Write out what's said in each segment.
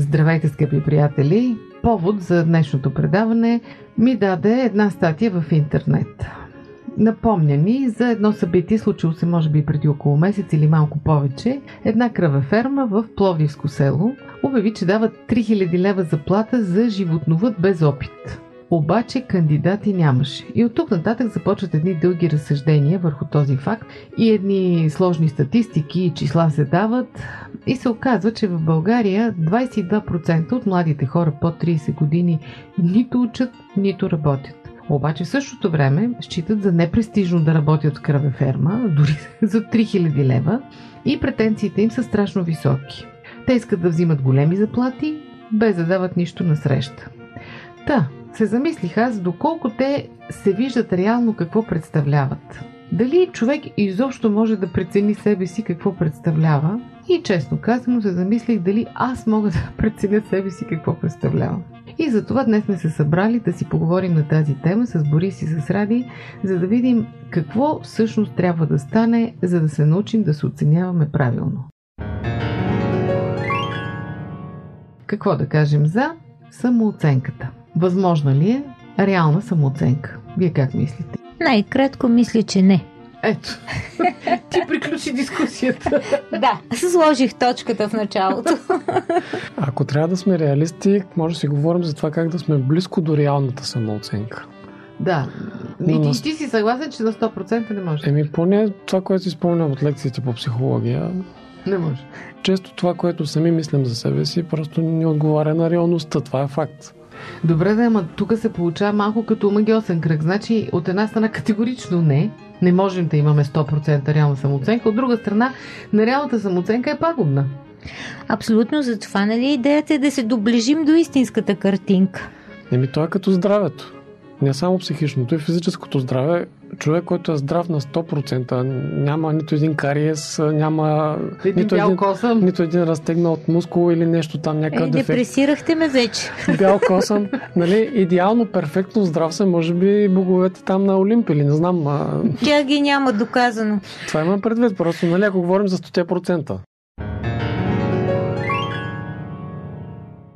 Здравейте, скъпи приятели! Повод за днешното предаване ми даде една статия в интернет. Напомня ни за едно събитие, случило се може би преди около месец или малко повече. Една кръвеферма в Пловдивско село обяви, че дава 3000 лева заплата за животновът без опит. Обаче кандидати нямаше. И от тук нататък започват едни дълги разсъждения върху този факт и едни сложни статистики и числа се дават. И се оказва, че в България 22% от младите хора под 30 години нито учат, нито работят. Обаче в същото време считат за непрестижно да работят в кръвеферма, дори за 3000 лева и претенциите им са страшно високи. Те искат да взимат големи заплати, без да дават нищо на среща. Та, се замислих аз доколко те се виждат реално какво представляват. Дали човек изобщо може да прецени себе си какво представлява и честно казано се замислих дали аз мога да преценя себе си какво представлявам. И затова днес сме се събрали да си поговорим на тази тема с Борис и с Ради, за да видим какво всъщност трябва да стане, за да се научим да се оценяваме правилно. Какво да кажем за самооценката? Възможна ли е реална самооценка? Вие как мислите? Най-кратко мисля, че не. Ето, ти приключи дискусията. Да, сложих точката в началото. Ако трябва да сме реалисти, може да си говорим за това как да сме близко до реалната самооценка. Да, и Но- ти, ти си съгласен, че на 100% не може. Еми, поне това, което си спомням от лекциите по психология, Не може. често това, което сами мислим за себе си, просто не отговаря на реалността. Това е факт. Добре, да, ама тук се получава малко като магиосен кръг. Значи, от една страна категорично не, не можем да имаме 100% реална самооценка, от друга страна, нереалната самооценка е пагубна. Абсолютно за това, нали, идеята е да се доближим до истинската картинка. Еми, то е като здравето. Не само психичното и физическото здраве. Човек, който е здрав на 100%, няма нито един кариес, няма Един нито бял един, косъм. нито един разтегнат мускул или нещо там, Е, някакъв дефект. депресирахте ме вече. Бял косъм, нали, идеално, перфектно здрав съм, може би боговете там на Олимп или не знам, а, Тя ги няма доказано. това има предвид, просто, нали, ако говорим за 100%.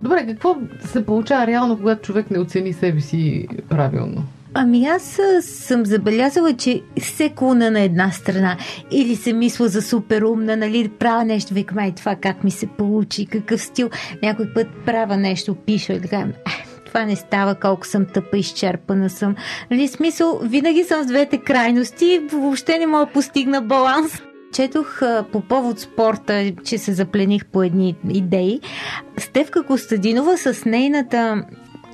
Добре, какво се получава реално, когато човек не оцени себе си правилно? Ами аз съм забелязала, че се клона на една страна или се мисля за супер умна, нали, правя нещо, викам, ай това как ми се получи, какъв стил. Някой път правя нещо, пиша и така, «Ех, това не става, колко съм тъпа, изчерпана съм. Нали, смисъл, винаги съм с двете крайности и въобще не мога да постигна баланс. Четох по повод спорта, че се заплених по едни идеи. Стевка Костадинова с нейната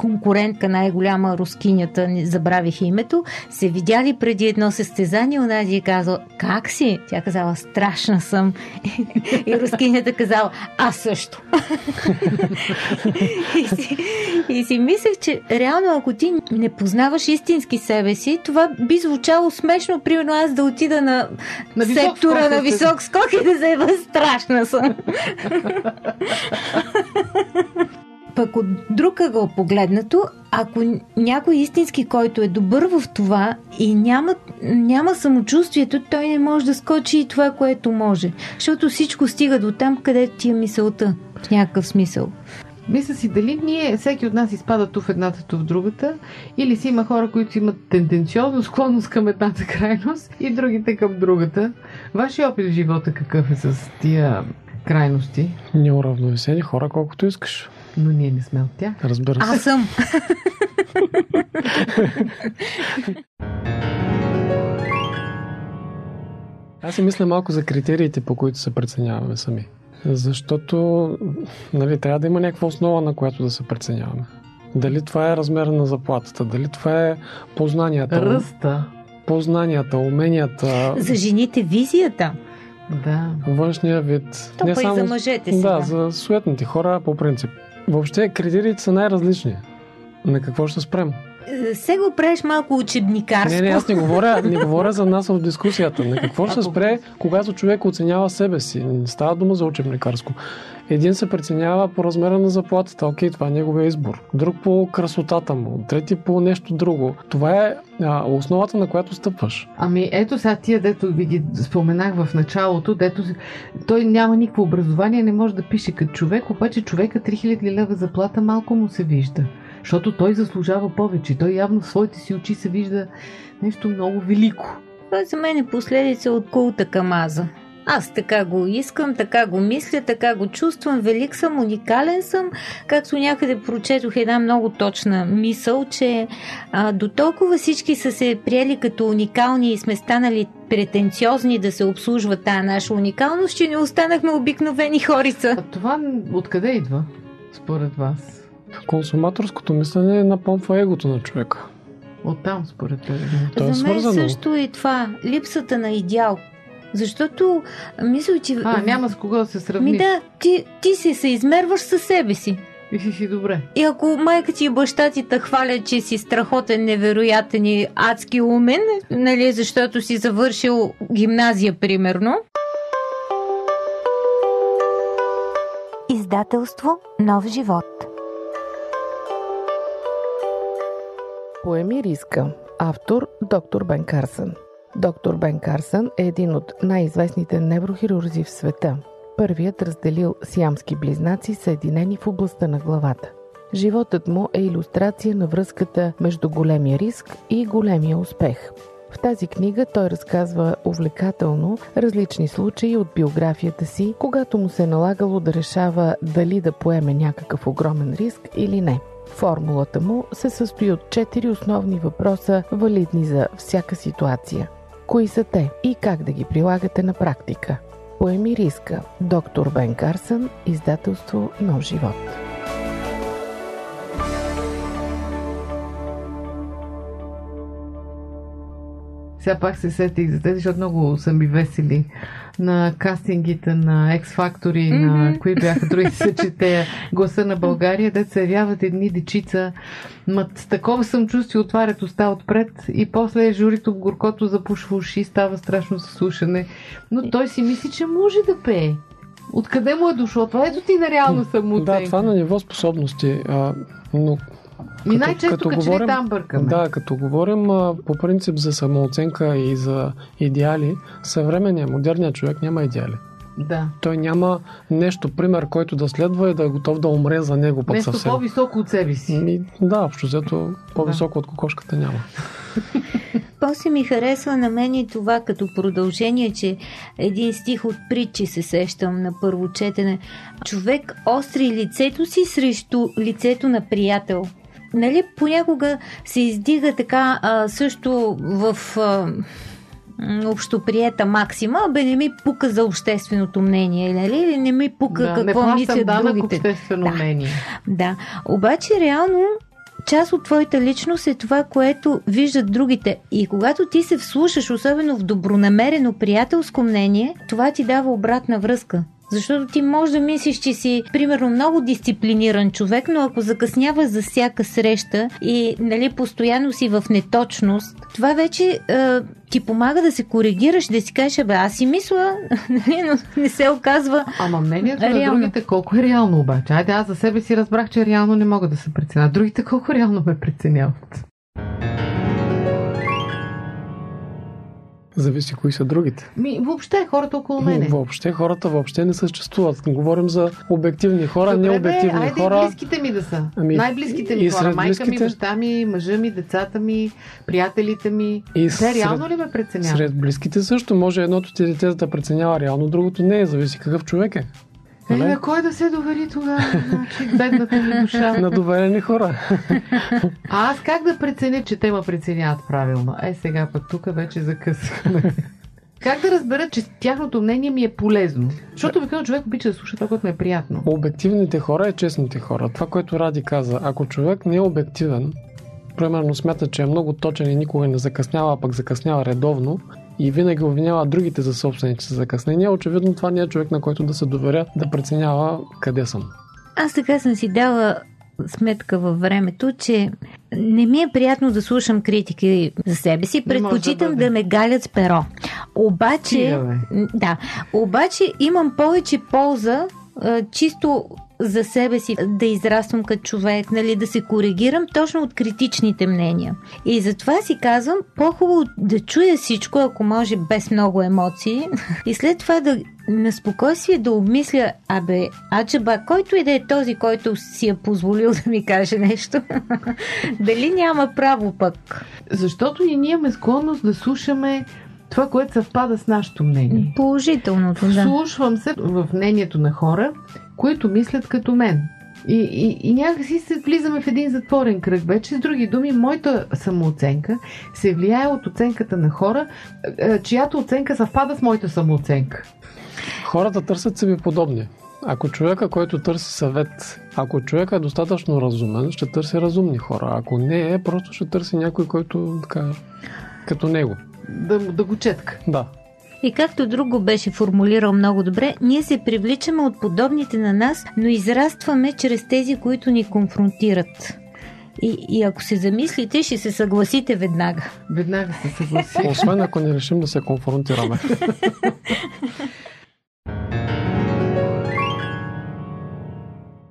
конкурентка, най-голяма рускинята, забравих името, се видяли преди едно състезание, онази е казала, как си? Тя казала, страшна съм. И рускинята казала, аз също. и, си, и си мислех, че реално ако ти не познаваш истински себе си, това би звучало смешно, примерно аз да отида на, На сектора скок на висок скок и да заеба страшна съм. Пък от друг ъгъл погледнато, ако някой истински, който е добър в това и няма, няма самочувствието, той не може да скочи и това, което може. Защото всичко стига до там, където ти е мисълта. В някакъв смисъл. Мисля си дали ние, всеки от нас изпада ту в едната, ту в другата, или си има хора, които имат тенденциозно склонност към едната крайност и другите към другата. Вашия опит в живота какъв е с тия крайности? Неуравновесени хора, колкото искаш. Но ние не сме от тях. Разбира се. Аз съм. Аз си мисля малко за критериите, по които се преценяваме сами. Защото нали, трябва да има някаква основа, на която да се преценяваме. Дали това е размера на заплатата, дали това е познанията, Ръста. познанията, уменията, За жените визията. Да. външния вид. То па и за мъжете сега. Да, за суетните хора по принцип. Въобще критериите са най-различни. На какво ще спрем? Се го правиш малко учебникарско. Не, не, аз не говоря, не говоря за нас в дискусията. На какво ще се спре, когато човек оценява себе си? Не става дума за учебникарско. Един се преценява по размера на заплатата. Окей, това е неговия избор. Друг по красотата му. Трети по нещо друго. Това е а, основата, на която стъпваш. Ами ето сега тия, дето ви ги споменах в началото, дето той няма никакво образование, не може да пише като човек, обаче човека 3000 лева заплата малко му се вижда. Защото той заслужава повече. Той явно в своите си очи се вижда нещо много велико. Това за мен е последица от култа Камаза. Аз така го искам, така го мисля, така го чувствам, велик съм, уникален съм. Както някъде прочетох една много точна мисъл, че а, до толкова всички са се приели като уникални и сме станали претенциозни да се обслужва тая наша уникалност, че не останахме обикновени хорица. А това откъде идва, според вас? Консуматорското мислене напомпва егото на човека. Оттам, според тебе. То е За мен свързано. също е това, липсата на идеал. Защото мисля, че... А, няма с кого да се сравниш. Ми да, ти, ти си се измерваш със себе си. И си си добре. И ако майка ти и баща ти те хвалят, че си страхотен, невероятен и адски умен, нали, защото си завършил гимназия, примерно. Издателство Нов живот Поеми риска. Автор доктор Бен Карсън. Доктор Бен Карсън е един от най-известните неврохирурзи в света. Първият разделил сиамски близнаци, съединени в областта на главата. Животът му е иллюстрация на връзката между големия риск и големия успех. В тази книга той разказва увлекателно различни случаи от биографията си, когато му се е налагало да решава дали да поеме някакъв огромен риск или не. Формулата му се състои от четири основни въпроса, валидни за всяка ситуация. Кои са те и как да ги прилагате на практика? Поеми риска. Доктор Бен Карсън, издателство Нов живот. Сега пак се сетих за тези, защото много са ми весели на кастингите на X Factor и на кои бяха други се чете гласа на България, да се явяват едни дечица. Ма с такова съм чувствие, отварят уста отпред и после журито в горкото запушва уши, става страшно слушане. Но той си мисли, че може да пее. Откъде му е дошло? Това ето ти на реално самооценка. Да, това на ниво способности. А, но Ми най-често като като, говорим- там бъркаме. Да, като говорим а, по принцип за самооценка и за идеали, съвременният, модерният човек няма идеали. да. Той няма нещо, пример, който да следва и да е готов да умре за него пък Нещо съвсем. по-високо от себе си. Ми, да, общо взето по-високо от кокошката няма. После ми харесва на мен и това като продължение, че един стих от притчи се сещам на първо четене. Човек остри лицето си срещу лицето на приятел. Нали, понякога се издига така а, също в а, общоприета максима, бе не ми пука за общественото мнение, нали? Или не ми пука Да, какво мислят другите. обществено Да. мнение. Да, обаче реално част от твоята личност е това, което виждат другите. И когато ти се вслушаш, особено в добронамерено приятелско мнение, това ти дава обратна връзка. Защото ти можеш да мислиш, че си, примерно, много дисциплиниран човек, но ако закъсняваш за всяка среща и, нали, постоянно си в неточност, това вече е, ти помага да се коригираш, да си кажеш, бе, аз си мисля, нали, но не се оказва Ама мнението на другите колко е реално обаче? Айде, аз за себе си разбрах, че реално не мога да се преценя. Другите колко реално ме преценяват? Зависи кои са другите. Ми, въобще хората около мене. Въобще хората въобще не съществуват. Говорим за обективни хора, Добре, бе, необективни айде хора. и близките ми да са. Ами, Най-близките ми хора. Майка ми, близките- баща ми, мъжа ми, децата ми, приятелите ми. И Те сред- реално ли ме преценяват? Сред близките също може едното ти дете да преценява реално, другото не е. Зависи какъв човек е. Е, на кой да се довери тогава? Значи, бедната ми душа. На доверени хора. А аз как да преценя, че те ме преценяват правилно? Е, сега пък тук вече закъсваме. Как да разбера, че тяхното мнение ми е полезно? Защото обикновено човек обича да слуша това, което му е приятно. Обективните хора и честните хора. Това, което Ради каза. Ако човек не е обективен, примерно смята, че е много точен и никога не закъснява, а пък закъснява редовно и винаги обвинява другите за собствените си закъснения, очевидно това не е човек, на който да се доверя да преценява къде съм. Аз така съм си дала сметка във времето, че не ми е приятно да слушам критики за себе си. Предпочитам да, да ме галят с перо. Обаче, Тига, да, обаче имам повече полза чисто за себе си да израствам като човек, нали, да се коригирам точно от критичните мнения. И затова си казвам, по-хубаво да чуя всичко, ако може без много емоции, и след това да на спокойствие да обмисля, абе, аджаба, който и да е този, който си е позволил да ми каже нещо, дали няма право пък? Защото и ние имаме склонност да слушаме това, което съвпада с нашето мнение. Положителното, да. Слушвам се в мнението на хора, които мислят като мен. И, и, и някакси се влизаме в един затворен кръг вече. С други думи, моята самооценка се влияе от оценката на хора, чиято оценка съвпада с моята самооценка. Хората търсят себе подобни. Ако човека, който търси съвет, ако човека е достатъчно разумен, ще търси разумни хора. Ако не е, просто ще търси някой, който така, като него. Да, да го четка. Да. И както друго беше формулирал много добре, ние се привличаме от подобните на нас, но израстваме чрез тези, които ни конфронтират. И, и ако се замислите, ще се съгласите веднага. Веднага се съгласите. Освен ако не решим да се конфронтираме.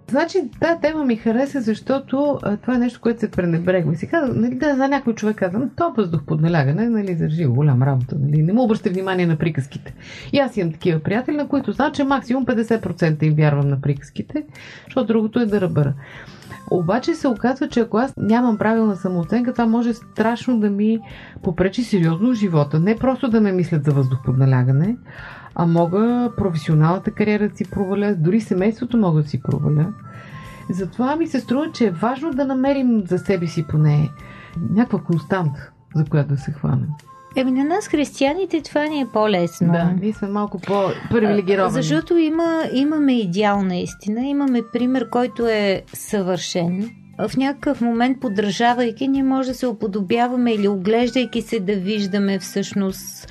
Значи, тази тема ми хареса, защото а, това е нещо, което се пренебрегва. И си казва, нали, да, за някой човек казвам, то въздух под налягане, нали, държи голям работа, нали, не му обръща внимание на приказките. И аз имам такива приятели, на които знам, че максимум 50% им вярвам на приказките, защото другото е да ръбъра. Обаче се оказва, че ако аз нямам правилна самооценка, това може страшно да ми попречи сериозно живота. Не просто да ме мислят за въздух под налягане, а мога професионалната кариера да си проваля, дори семейството мога да си проваля. Затова ми се струва, че е важно да намерим за себе си поне някаква константа, за която да се хванем. Еми на нас, християните, това ни е по-лесно. Да, ние сме малко по-привилегировани. Защото има, имаме идеал наистина, имаме пример, който е съвършен. В някакъв момент, подражавайки, ние може да се оподобяваме или оглеждайки се да виждаме всъщност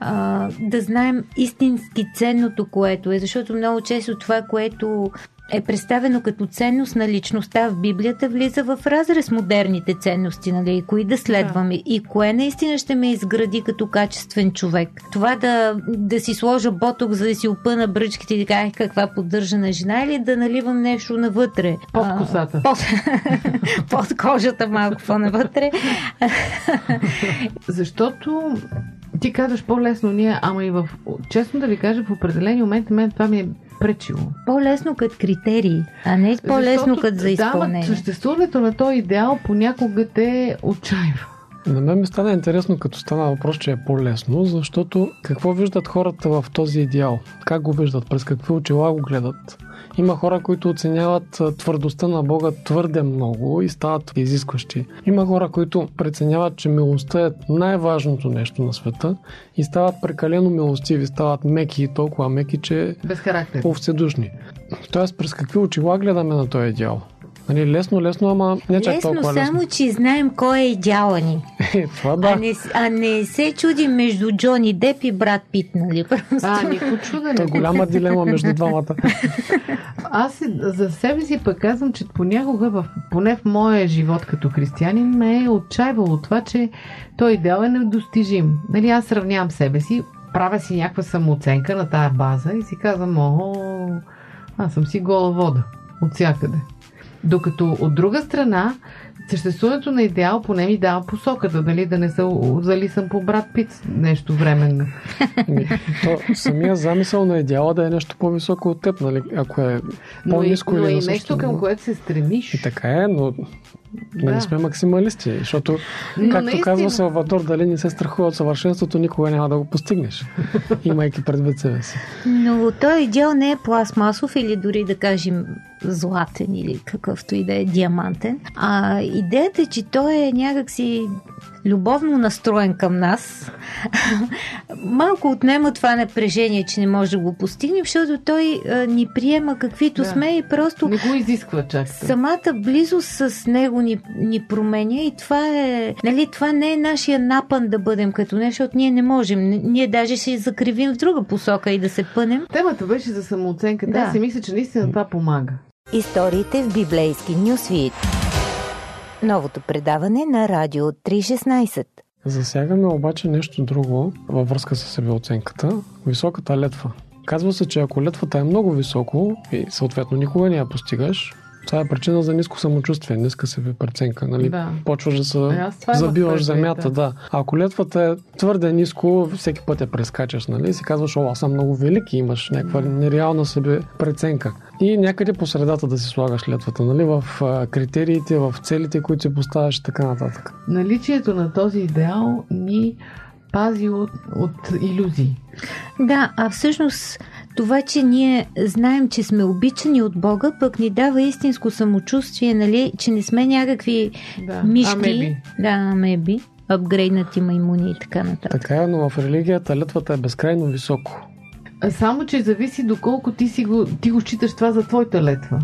а, да знаем истински ценното, което е, защото много често това, което е представено като ценност на личността в Библията, влиза в разрез с модерните ценности, нали, кои да следваме да. и кое наистина ще ме изгради като качествен човек. Това да, да си сложа боток, за да си опъна бръчките и да кажа каква поддържана жена или да наливам нещо навътре. Под косата. А, под, под кожата малко по-навътре. Защото ти казваш по-лесно ние, ама и в... Честно да ви кажа, в определени моменти мен това ми е пречило. По-лесно като критерии, а не по-лесно като за изпълнение. Да, съществуването на този идеал понякога те отчаива. На мен ми стана интересно, като стана въпрос, че е по-лесно, защото какво виждат хората в този идеал? Как го виждат? През какви очила го гледат? Има хора, които оценяват твърдостта на Бога твърде много и стават изискващи. Има хора, които преценяват, че милостта е най-важното нещо на света и стават прекалено милостиви, стават меки и толкова меки, че повседушни. Тоест, през какви очила гледаме на този идеал? Нали, лесно, лесно, ама не чак лесно, толкова лесно. само, че знаем кой е идеала ни. Е, това да. А не, а не се чудим между Джони Деп и брат Пит, нали? Просто. А, никакво чудо Това е голяма дилема между двамата. Аз за себе си пък казвам, че понякога, в, поне в моя живот като християнин, ме е отчаивало това, че той идеал е недостижим. Нали, аз сравнявам себе си, правя си някаква самооценка на тая база и си казвам, о, аз съм си гола вода от всякъде. Докато от друга страна, съществуването на идеал поне ми дава посоката, дали да не са зали съм по брат Пит нещо временно. То, самия замисъл на идеала да е нещо по-високо от теб, нали? Ако е по-низко но и, но или и нещо към което се стремиш. И така е, но да. не сме максималисти, защото, но както наистина... казва Салвадор, дали не се страхува от съвършенството, никога няма да го постигнеш, имайки предвид себе си. Но той идеал не е пластмасов или дори да кажем златен или какъвто и да е диамантен. А идеята е, че той е някакси любовно настроен към нас, малко отнема това напрежение, че не може да го постигнем, защото той а, ни приема каквито Да. сме и просто Не го изисква чак. самата близост с него ни, ни променя и това е, нали, това не е нашия напън да бъдем като нещо, защото ние не можем. Ние даже ще закривим в друга посока и да се пънем. Темата беше за самооценката. Да. Аз си мисля, че наистина това помага. Историите в библейски нюсвит. Новото предаване на Радио 316. Засягаме обаче нещо друго във връзка с себеоценката. Високата летва. Казва се, че ако летвата е много високо и съответно никога не я постигаш, това е причина за ниско самочувствие, ниска себе преценка. Нали? Да. Почваш да се забиваш земята. да. Ако летвата е твърде ниско, всеки път я прескачаш. Нали? И си казваш, о, аз съм много велик и имаш някаква нереална себе преценка. И някъде по средата да си слагаш летвата, нали? в критериите, в целите, които си поставяш и така нататък. Наличието на този идеал ни пази от, от иллюзии. Да, а всъщност това, че ние знаем, че сме обичани от Бога, пък ни дава истинско самочувствие, нали, че не сме някакви Да. мишки. Амеби. Да, амеби. Апгрейднати маймуни и така нататък. Така е, но в религията летвата е безкрайно високо. Само, че зависи доколко ти, си го, ти го считаш това за твоята летва.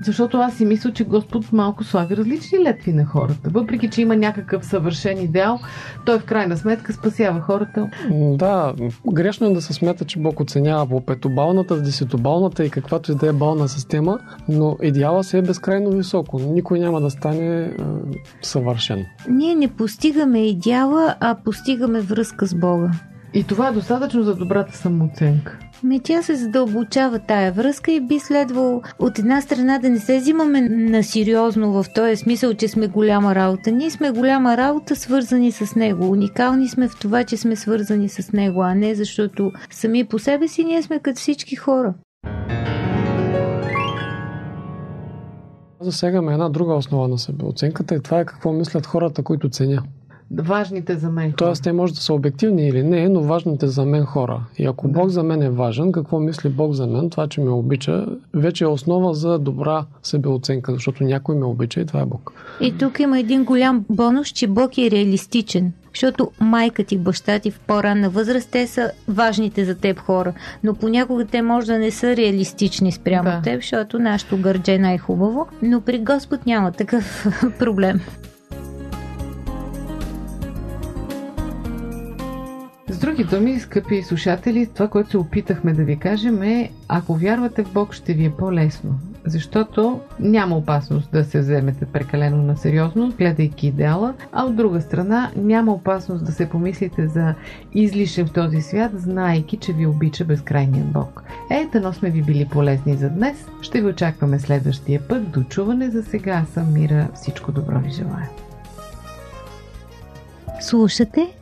Защото аз си мисля, че Господ малко слага различни летви на хората. Въпреки, че има някакъв съвършен идеал, той в крайна сметка спасява хората. Да, грешно е да се смята, че Бог оценява по петобалната, десетобалната и каквато и да е бална система, но идеала се е безкрайно високо. Никой няма да стане е, съвършен. Ние не постигаме идеала, а постигаме връзка с Бога. И това е достатъчно за добрата самооценка. Ме тя се задълбочава тая връзка и би следвало от една страна да не се взимаме на сериозно в този смисъл, че сме голяма работа. Ние сме голяма работа, свързани с него. Уникални сме в това, че сме свързани с него, а не защото сами по себе си ние сме като всички хора. Засягаме една друга основа на себеоценката и това е какво мислят хората, които ценя. Важните за мен. Тоест, те може да са обективни или не, но важните за мен хора. И ако Да. Бог за мен е важен, какво мисли Бог за мен, това, че ме обича, вече е основа за добра себеоценка, защото някой ме обича и това е Бог. И тук има един голям бонус, че Бог е реалистичен. Защото майка ти, баща ти в по-ранна възраст, те са важните за теб хора. Но понякога те може да не са реалистични спрямо Да. теб, защото нашето гърдже е най-хубаво. Но при Господ няма такъв проблем. Други думи, скъпи слушатели, това, което се опитахме да ви кажем е, ако вярвате в Бог, ще ви е по-лесно. Защото няма опасност да се вземете прекалено на сериозно, гледайки идеала, а от друга страна няма опасност да се помислите за излишен в този свят, знаейки, че ви обича безкрайният Бог. Ето, но сме ви били полезни за днес. Ще ви очакваме следващия път. До чуване за сега. Аз съм Мира. Всичко добро ви желая. Слушате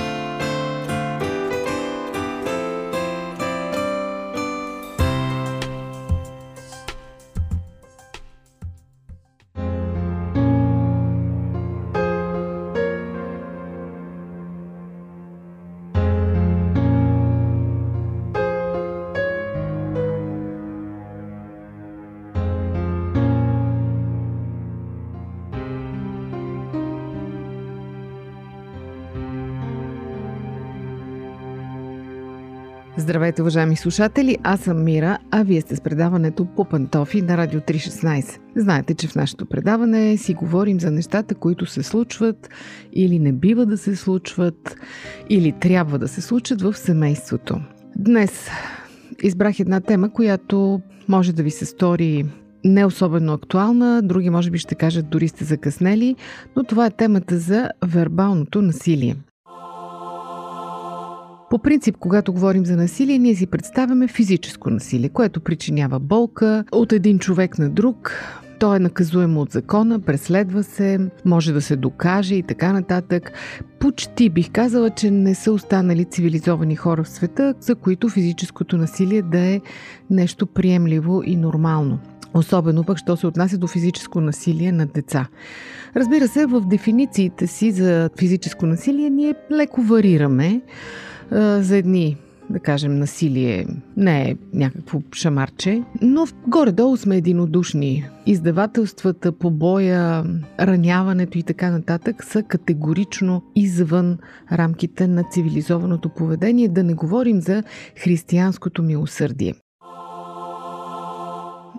Здравейте, уважаеми слушатели! Аз съм Мира, а вие сте с предаването по пантофи на Радио 316. Знаете, че в нашето предаване си говорим за нещата, които се случват или не бива да се случват, или трябва да се случат в семейството. Днес избрах една тема, която може да ви се стори не особено актуална, други може би ще кажат дори сте закъснели, но това е темата за вербалното насилие. По принцип, когато говорим за насилие, ние си представяме физическо насилие, което причинява болка от един човек на друг. То е наказуемо от закона, преследва се, може да се докаже и така нататък. Почти бих казала, че не са останали цивилизовани хора в света, за които физическото насилие да е нещо приемливо и нормално. Особено пък, що се отнася до физическо насилие на деца. Разбира се, в дефинициите си за физическо насилие ние леко варираме. За едни да кажем, насилие не е някакво шамарче, но горе-долу сме единодушни. Издавателствата, побоя, раняването и така нататък са категорично извън рамките на цивилизованото поведение, да не говорим за християнското милосърдие.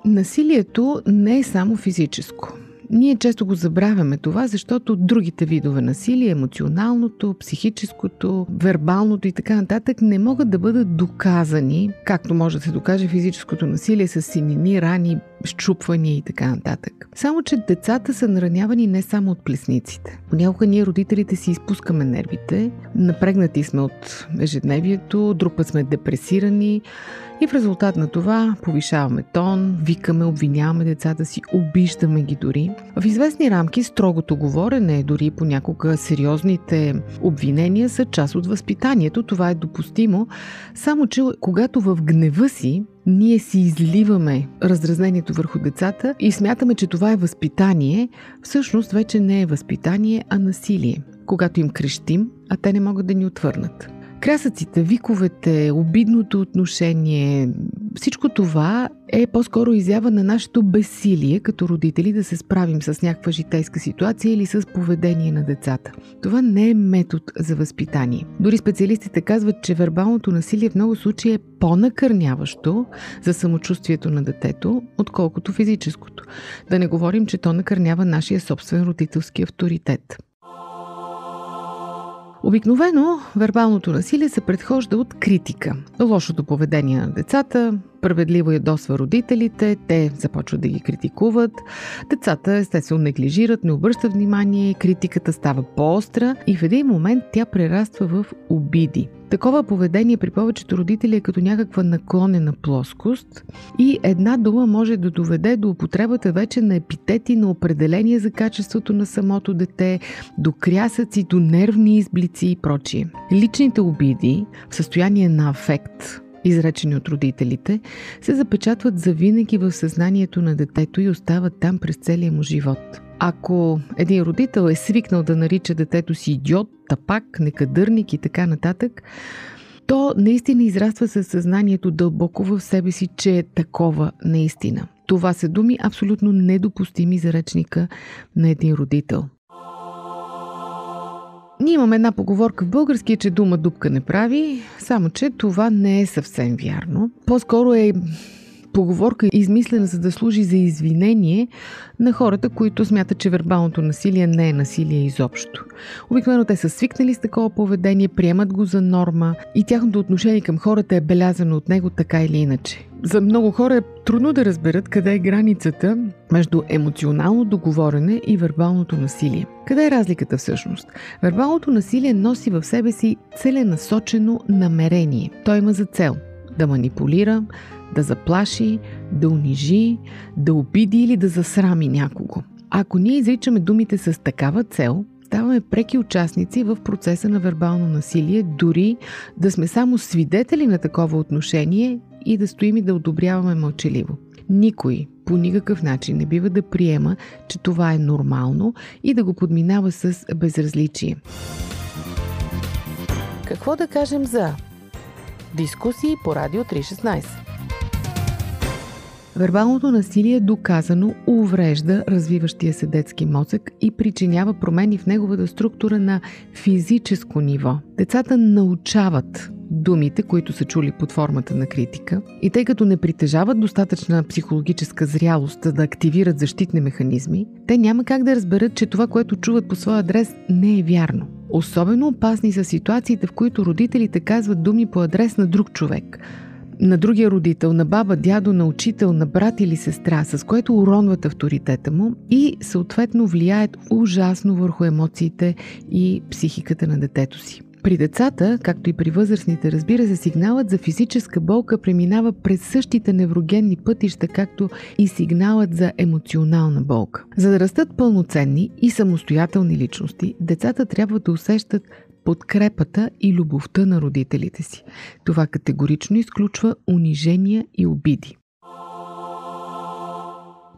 Насилието не е само физическо. Ние често го забравяме това, защото другите видове насилие, емоционалното, психическото, вербалното и така нататък, не могат да бъдат доказани, както може да се докаже физическото насилие с синини, рани, щупвания и така нататък. Само, че децата са наранявани не само от плесниците. Понякога ние, родителите, си изпускаме нервите, напрегнати сме от ежедневието, друг път сме депресирани, и в резултат на това повишаваме тон, викаме, обвиняваме децата си, обиждаме ги дори. В известни рамки строгото говорене, дори понякога сериозните обвинения са част от възпитанието. Това е допустимо, само че когато в гнева си ние си изливаме раздразнението върху децата и смятаме, че това е възпитание, всъщност вече не е възпитание, а насилие. Когато им крещим, а те не могат да ни отвърнат. Крясъците, виковете, обидното отношение, всичко това е по-скоро изява на нашето безсилие като родители да се справим с някаква житейска ситуация или с поведение на децата. Това не е метод за възпитание. Дори специалистите казват, че вербалното насилие в много случаи е по-накърняващо за самочувствието на детето, отколкото физическото. Да не говорим, че то накърнява нашия собствен родителски авторитет. Обикновено вербалното насилие се предхожда от критика. Лошото поведение на децата, справедливо ядосва родителите, те започват да ги критикуват. Децата естествено неглижират, не обръщат внимание, критиката става по-остра и в един момент тя прераства в обиди. Такова поведение при повечето родители е като някаква наклонена плоскост и една дума може да доведе до употребата вече на епитети на определение за качеството на самото дете, до крясъци, до нервни изблици и прочие. Личните обиди в състояние на афект изречени от родителите, се запечатват завинаги в съзнанието на детето и остават там през целия му живот. Ако един родител е свикнал да нарича детето си идиот, тапак, некадърник и така нататък, то наистина израства със съзнанието дълбоко в себе си, че е такова наистина. Това са думи абсолютно недопустими за речника на един родител. Ние имаме една поговорка в български, че дума дупка не прави, само че това не е съвсем вярно. По-скоро е поговорка измислена за да служи за извинение на хората, които смятат, че вербалното насилие не е насилие изобщо. Обикновено те са свикнали с такова поведение, приемат го за норма и тяхното отношение към хората е белязано от него така или иначе. За много хора е трудно да разберат къде е границата между емоционално договорене и вербалното насилие. Къде е разликата всъщност? Вербалното насилие носи в себе си целенасочено намерение. Той има за цел да манипулира, да заплаши, да унижи, да обиди или да засрами някого. Ако ние изричаме думите с такава цел, ставаме преки участници в процеса на вербално насилие, дори да сме само свидетели на такова отношение и да стоим и да одобряваме мълчаливо. Никой по никакъв начин не бива да приема, че това е нормално и да го подминава с безразличие. Какво да кажем за дискусии по Радио 316? Вербалното насилие доказано уврежда развиващия се детски мозък и причинява промени в неговата структура на физическо ниво. Децата научават думите, които са чули под формата на критика. И тъй като не притежават достатъчна психологическа зрялост да активират защитни механизми, те няма как да разберат, че това, което чуват по своя адрес, не е вярно. Особено опасни са ситуациите, в които родителите казват думи по адрес на друг човек – на другия родител, на баба, дядо, на учител, на брат или сестра, с което уронват авторитета му и съответно влияят ужасно върху емоциите и психиката на детето си. При децата, както и при възрастните, разбира се, сигналът за физическа болка преминава през същите неврогенни пътища, както и сигналът за емоционална болка. За да растат пълноценни и самостоятелни личности, децата трябва да усещат подкрепата и любовта на родителите си. Това категорично изключва унижения и обиди.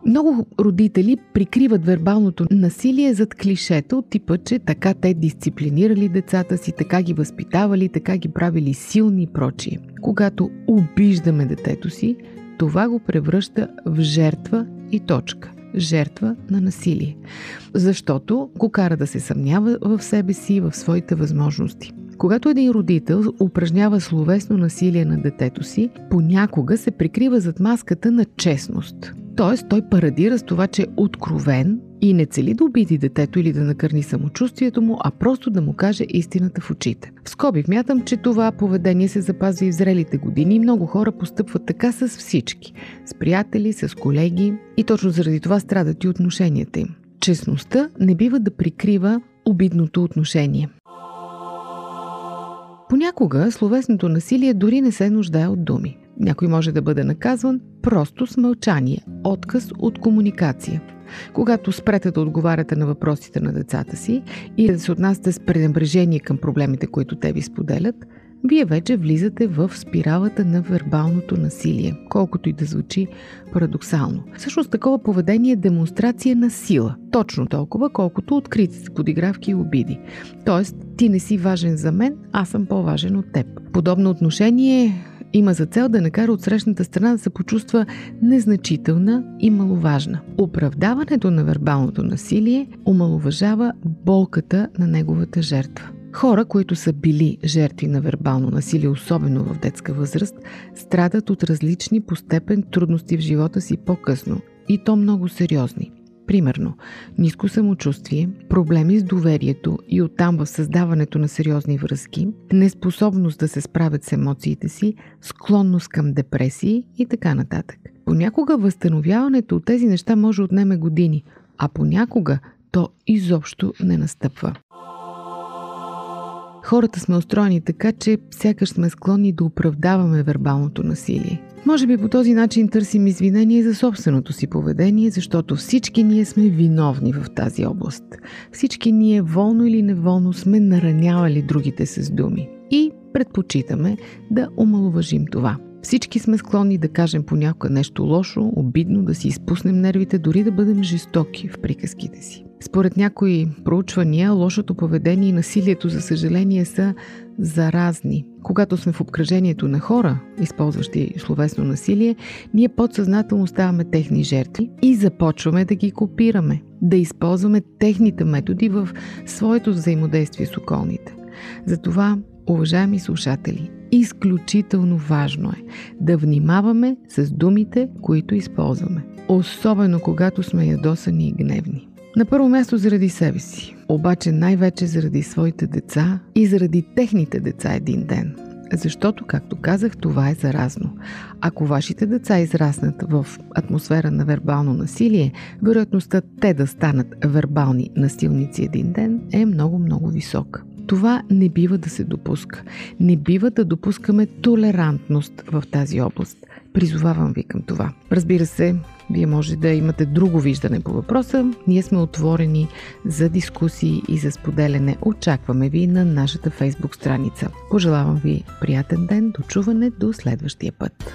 Много родители прикриват вербалното насилие зад клишета от типа, че така те дисциплинирали децата си, така ги възпитавали, така ги правили силни и прочие. Когато обиждаме детето си, това го превръща в жертва и точка жертва на насилие, защото го кара да се съмнява в себе си и в своите възможности. Когато един родител упражнява словесно насилие на детето си, понякога се прикрива зад маската на честност. Тоест, той парадира с това, че е откровен и не цели да обиди детето или да накърни самочувствието му, а просто да му каже истината в очите. В скоби вмятам, че това поведение се запазва и в зрелите години и много хора постъпват така с всички. С приятели, с колеги и точно заради това страдат и отношенията им. Честността не бива да прикрива обидното отношение. Понякога словесното насилие дори не се нуждае от думи. Някой може да бъде наказван просто с мълчание, отказ от комуникация. Когато спрете да отговаряте на въпросите на децата си и да се отнасяте с пренебрежение към проблемите, които те ви споделят, вие вече влизате в спиралата на вербалното насилие, колкото и да звучи парадоксално. Всъщност такова поведение е демонстрация на сила, точно толкова, колкото откритите подигравки и обиди. Тоест, ти не си важен за мен, аз съм по-важен от теб. Подобно отношение има за цел да накара от срещната страна да се почувства незначителна и маловажна. Оправдаването на вербалното насилие омаловажава болката на неговата жертва. Хора, които са били жертви на вербално насилие, особено в детска възраст, страдат от различни по степен трудности в живота си по-късно. И то много сериозни. Примерно, ниско самочувствие, проблеми с доверието и оттам в създаването на сериозни връзки, неспособност да се справят с емоциите си, склонност към депресии и така нататък. Понякога възстановяването от тези неща може отнеме години, а понякога то изобщо не настъпва. Хората сме устроени така, че сякаш сме склонни да оправдаваме вербалното насилие. Може би по този начин търсим извинение за собственото си поведение, защото всички ние сме виновни в тази област. Всички ние волно или неволно сме наранявали другите с думи. И предпочитаме да омалуважим това. Всички сме склонни да кажем понякога нещо лошо, обидно, да си изпуснем нервите, дори да бъдем жестоки в приказките си. Според някои проучвания, лошото поведение и насилието, за съжаление, са заразни. Когато сме в обкръжението на хора, използващи словесно насилие, ние подсъзнателно ставаме техни жертви и започваме да ги копираме, да използваме техните методи в своето взаимодействие с околните. Затова, уважаеми слушатели, изключително важно е да внимаваме с думите, които използваме. Особено когато сме ядосани и гневни. На първо място заради себе си, обаче най-вече заради своите деца и заради техните деца един ден. Защото, както казах, това е заразно. Ако вашите деца израснат в атмосфера на вербално насилие, вероятността те да станат вербални насилници един ден е много-много висока. Това не бива да се допуска. Не бива да допускаме толерантност в тази област. Призовавам ви към това. Разбира се, вие може да имате друго виждане по въпроса. Ние сме отворени за дискусии и за споделяне. Очакваме ви на нашата фейсбук страница. Пожелавам ви приятен ден, до чуване до следващия път.